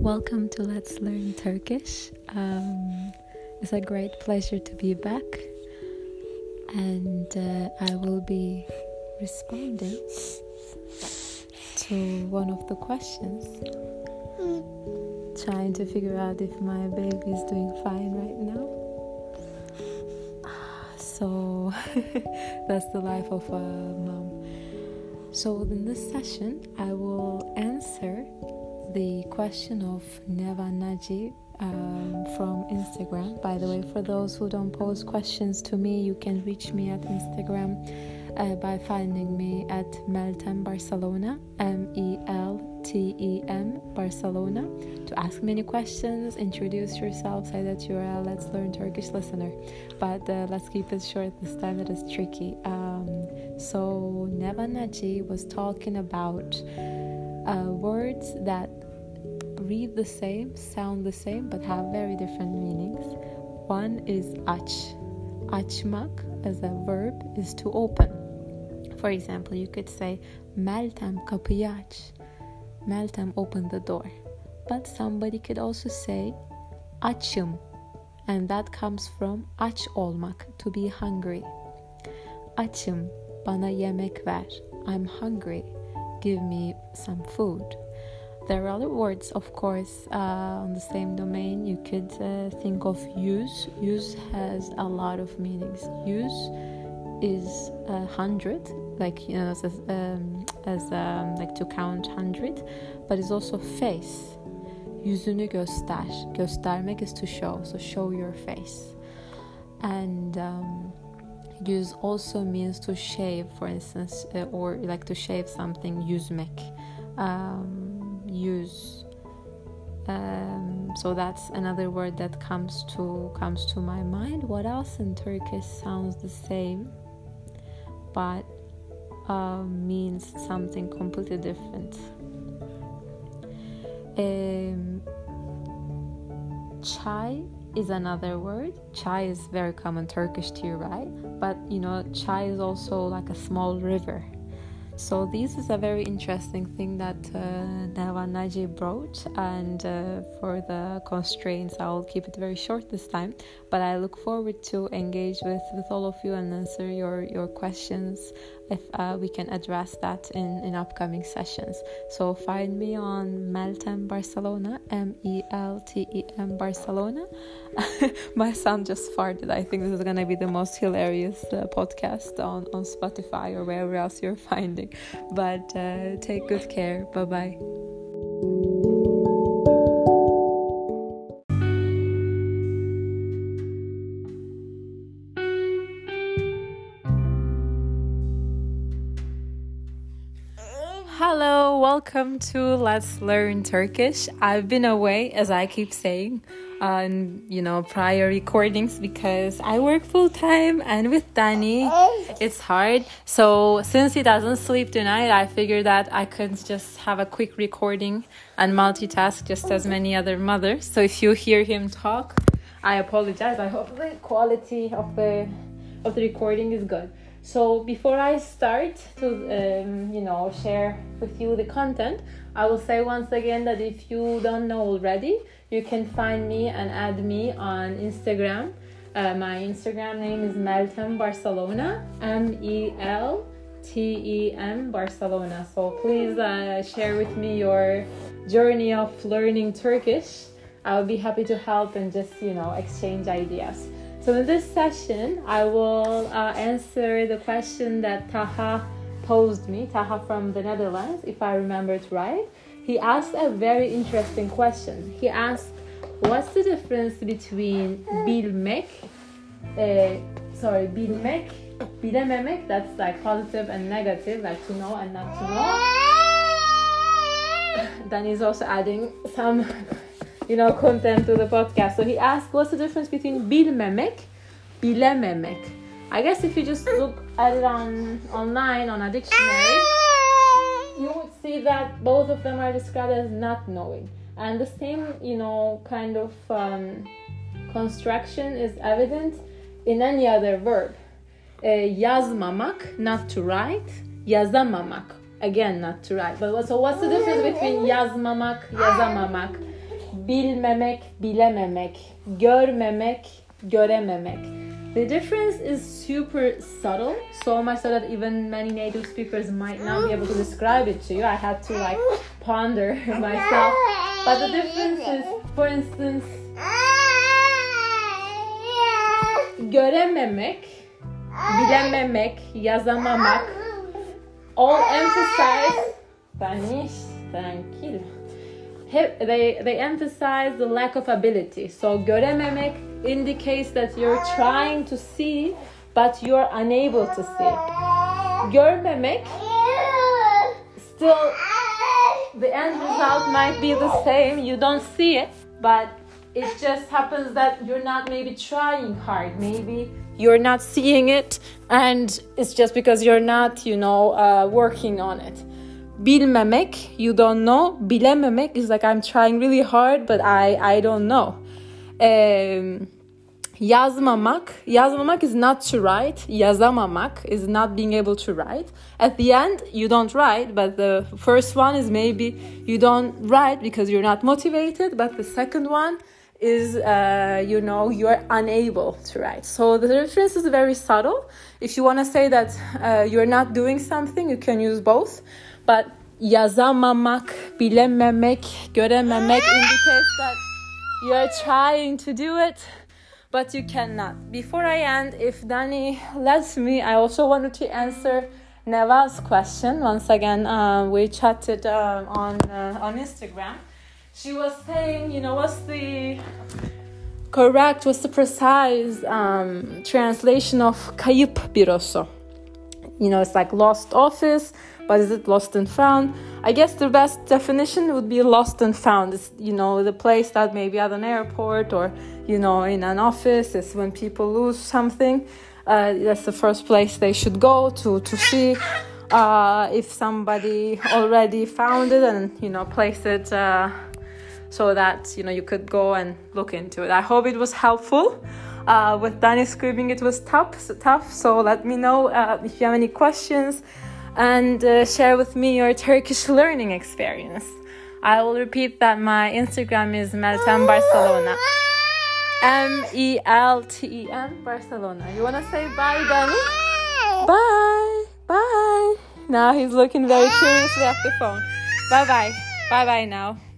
Welcome to Let's Learn Turkish. Um, it's a great pleasure to be back, and uh, I will be responding to one of the questions, trying to figure out if my baby is doing fine right now. So that's the life of a mom. So, in this session, I will answer the question of Neva Naji um, from Instagram. By the way, for those who don't pose questions to me, you can reach me at Instagram uh, by finding me at Meltem Barcelona, M E L T E M Barcelona, to ask me any questions, introduce yourself, say that you're a Let's Learn Turkish listener. But uh, let's keep it short this time, it is tricky. Um, so, Neva Naji was talking about uh, words that read the same, sound the same, but have very different meanings. One is aç. Açmak as a verb is to open. For example, you could say Meltem kapıyı aç. Meltem opened the door. But somebody could also say açım and that comes from aç olmak, to be hungry. Açım, bana yemek ver. I'm hungry. Give me some food. There are other words, of course, uh, on the same domain. You could uh, think of yüz. Yüz has a lot of meanings. Yüz is a hundred, like you know, as, um, as um, like to count hundred, but it's also face. Yüzünü göster. Göstermek is to show, so show your face. And um, yüz also means to shave, for instance, uh, or like to shave something. Yüzmek. Um, yüz. Um, so that's another word that comes to comes to my mind. What else in Turkish sounds the same, but uh, means something completely different? Um, chai is another word. Chai is very common Turkish tea, right? But you know, chai is also like a small river. So this is a very interesting thing that uh, Neva brought, and uh, for the constraints, I will keep it very short this time. But I look forward to engage with, with all of you and answer your your questions if uh, we can address that in, in upcoming sessions. So find me on Meltem Barcelona, M E L T E M Barcelona. My son just farted. I think this is gonna be the most hilarious uh, podcast on, on Spotify or wherever else you're finding. But uh, take good care. Bye bye. Hello, welcome to Let's Learn Turkish. I've been away, as I keep saying, on you know prior recordings because I work full time and with Danny it's hard. So since he doesn't sleep tonight, I figured that I could just have a quick recording and multitask just as many other mothers. So if you hear him talk, I apologize. I hope the quality of the of the recording is good. So before I start to um, you know share with you the content, I will say once again that if you don't know already, you can find me and add me on Instagram. Uh, my Instagram name is Meltem Barcelona, M E L T E M Barcelona. So please uh, share with me your journey of learning Turkish. I will be happy to help and just you know exchange ideas. So in this session, I will uh, answer the question that Taha posed me, Taha from the Netherlands, if I remember it right. He asked a very interesting question. He asked, what's the difference between bilmek, uh, sorry, bilmek, bilememek, that's like positive and negative, like to know and not to know. Then he's also adding some you know, content to the podcast. So he asked, what's the difference between bilmemek, bilememek? I guess if you just look at it on online on a dictionary, you would see that both of them are described as not knowing. And the same, you know, kind of um, construction is evident in any other verb. Uh, yazmamak, not to write. Yazamamak, again, not to write. But so what's the difference between yazmamak, yazamamak? Bilmemek, bilememek, görmemek, görememek. The difference is super subtle, so much so that even many native speakers might not be able to describe it to you. I had to like ponder myself. But the difference is, for instance, görememek, bilememek, yazamamak, all emphasize Spanish, tranquilo. They, they emphasize the lack of ability. So görememek indicates that you're trying to see but you're unable to see. Görmemek still the end result might be the same. You don't see it, but it just happens that you're not maybe trying hard. Maybe you're not seeing it, and it's just because you're not, you know, uh, working on it. Bilmemek, you don't know. Bilememek is like I'm trying really hard, but I I don't know. Um, yazmamak yazmamak is not to write. Yazamamak is not being able to write. At the end you don't write but the first one is maybe you don't write because you're not motivated but the second one is uh, you know you're unable to write. So the difference is very subtle. If you want to say that uh, you're not doing something you can use both but yazamamak bilememek görememek indicates that you're trying to do it but you cannot. Before I end, if Danny lets me, I also wanted to answer Neva's question. Once again, uh, we chatted uh, on uh, on Instagram. She was saying, you know, what's the correct, what's the precise um, translation of kayıp bürosu? You know, it's like lost office, but is it lost and found? I guess the best definition would be lost and found. It's, you know, the place that maybe at an airport or, you know, in an office is when people lose something. Uh, that's the first place they should go to, to see uh, if somebody already found it and, you know, place it uh, so that, you know, you could go and look into it. I hope it was helpful. Uh, with Danny screaming, it was tough, so tough. So let me know uh, if you have any questions and uh, share with me your Turkish learning experience. I will repeat that my Instagram is Meltem Barcelona. M E L T E M Barcelona. You wanna say bye, Danny? Bye, bye. Now he's looking very curiously at the phone. Bye bye. Bye bye now.